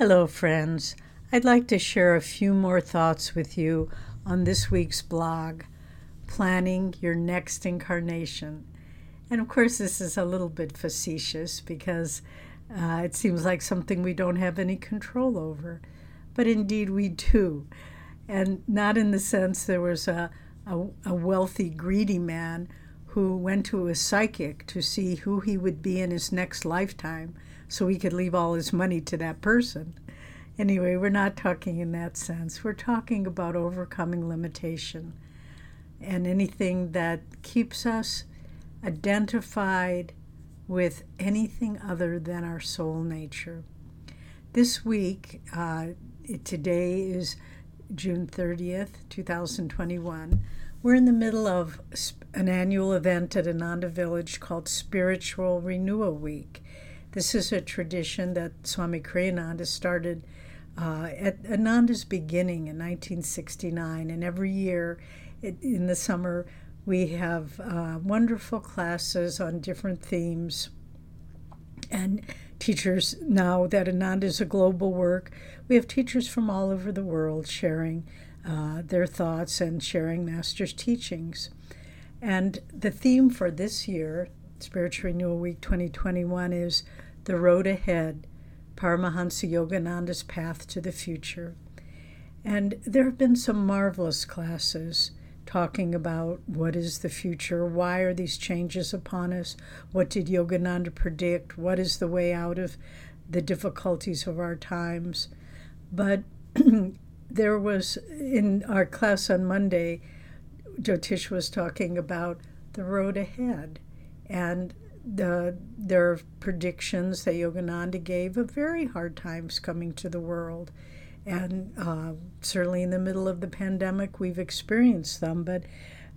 Hello, friends. I'd like to share a few more thoughts with you on this week's blog, Planning Your Next Incarnation. And of course, this is a little bit facetious because uh, it seems like something we don't have any control over. But indeed, we do. And not in the sense there was a, a, a wealthy, greedy man who went to a psychic to see who he would be in his next lifetime so he could leave all his money to that person. Anyway, we're not talking in that sense. We're talking about overcoming limitation and anything that keeps us identified with anything other than our soul nature. This week, uh, today is June 30th, 2021. We're in the middle of an annual event at Ananda Village called Spiritual Renewal Week. This is a tradition that Swami Kriyananda started uh, at Ananda's beginning in 1969, and every year it, in the summer we have uh, wonderful classes on different themes. And teachers, now that Ananda is a global work, we have teachers from all over the world sharing uh, their thoughts and sharing Master's teachings. And the theme for this year, Spiritual Renewal Week 2021 is The Road Ahead Paramahansa Yogananda's Path to the Future. And there have been some marvelous classes talking about what is the future, why are these changes upon us, what did Yogananda predict, what is the way out of the difficulties of our times. But there was in our class on Monday, Jyotish was talking about the road ahead and the there are predictions that Yogananda gave of very hard times coming to the world. And uh, certainly in the middle of the pandemic, we've experienced them. But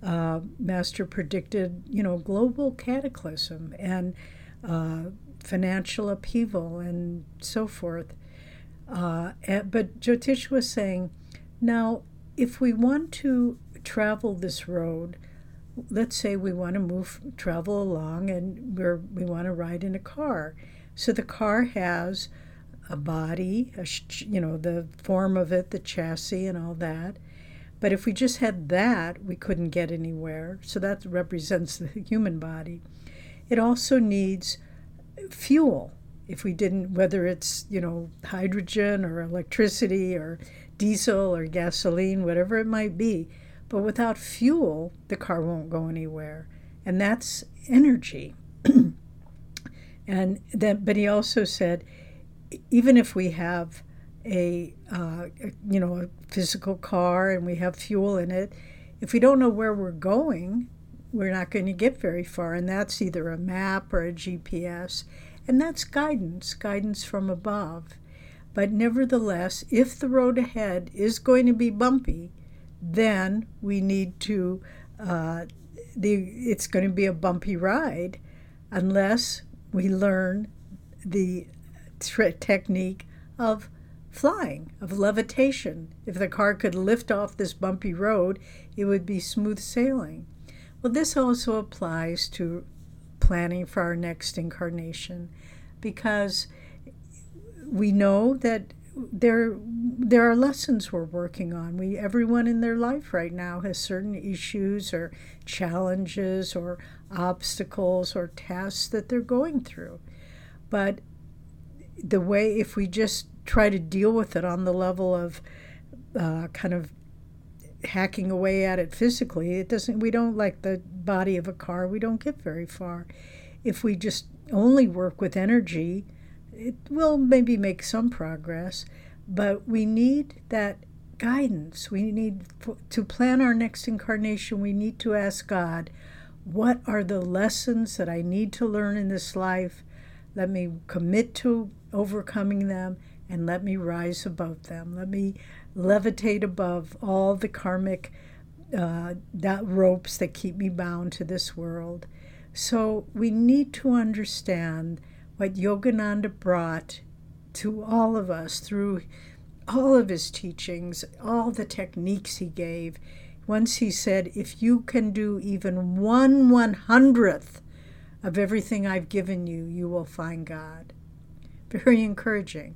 uh, Master predicted, you know, global cataclysm and uh, financial upheaval and so forth. Uh, but Jyotish was saying, now, if we want to travel this road, let's say we want to move travel along and we're we want to ride in a car. So the car has a body a, you know the form of it the chassis and all that. But if we just had that we couldn't get anywhere. So that represents the human body. It also needs fuel. If we didn't whether it's you know hydrogen or electricity or diesel or gasoline whatever it might be but without fuel, the car won't go anywhere. And that's energy. and then, but he also said, even if we have a, uh, you know, a physical car and we have fuel in it, if we don't know where we're going, we're not going to get very far. And that's either a map or a GPS. And that's guidance, guidance from above. But nevertheless, if the road ahead is going to be bumpy, then we need to, uh, the, it's going to be a bumpy ride unless we learn the technique of flying, of levitation. If the car could lift off this bumpy road, it would be smooth sailing. Well, this also applies to planning for our next incarnation because we know that there there are lessons we're working on. We everyone in their life right now has certain issues or challenges or obstacles or tasks that they're going through. But the way if we just try to deal with it on the level of uh, kind of hacking away at it physically, it doesn't. We don't like the body of a car. We don't get very far. If we just only work with energy it will maybe make some progress, but we need that guidance. We need to plan our next incarnation. We need to ask God, what are the lessons that I need to learn in this life? Let me commit to overcoming them and let me rise above them. Let me levitate above all the karmic uh, that ropes that keep me bound to this world. So we need to understand what Yogananda brought to all of us through all of his teachings, all the techniques he gave. Once he said, If you can do even one one hundredth of everything I've given you, you will find God. Very encouraging.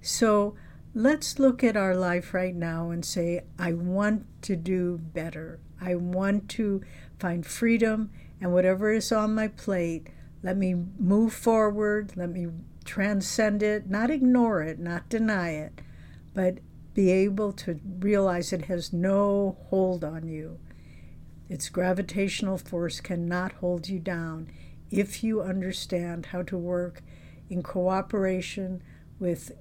So let's look at our life right now and say, I want to do better. I want to find freedom, and whatever is on my plate, let me move forward, let me transcend it, not ignore it, not deny it, but be able to realize it has no hold on you. Its gravitational force cannot hold you down if you understand how to work in cooperation with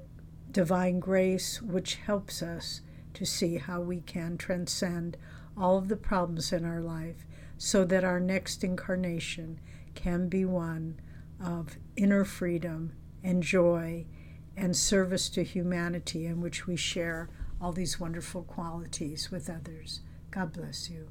divine grace, which helps us to see how we can transcend all of the problems in our life so that our next incarnation can be one of inner freedom and joy and service to humanity in which we share all these wonderful qualities with others. God bless you.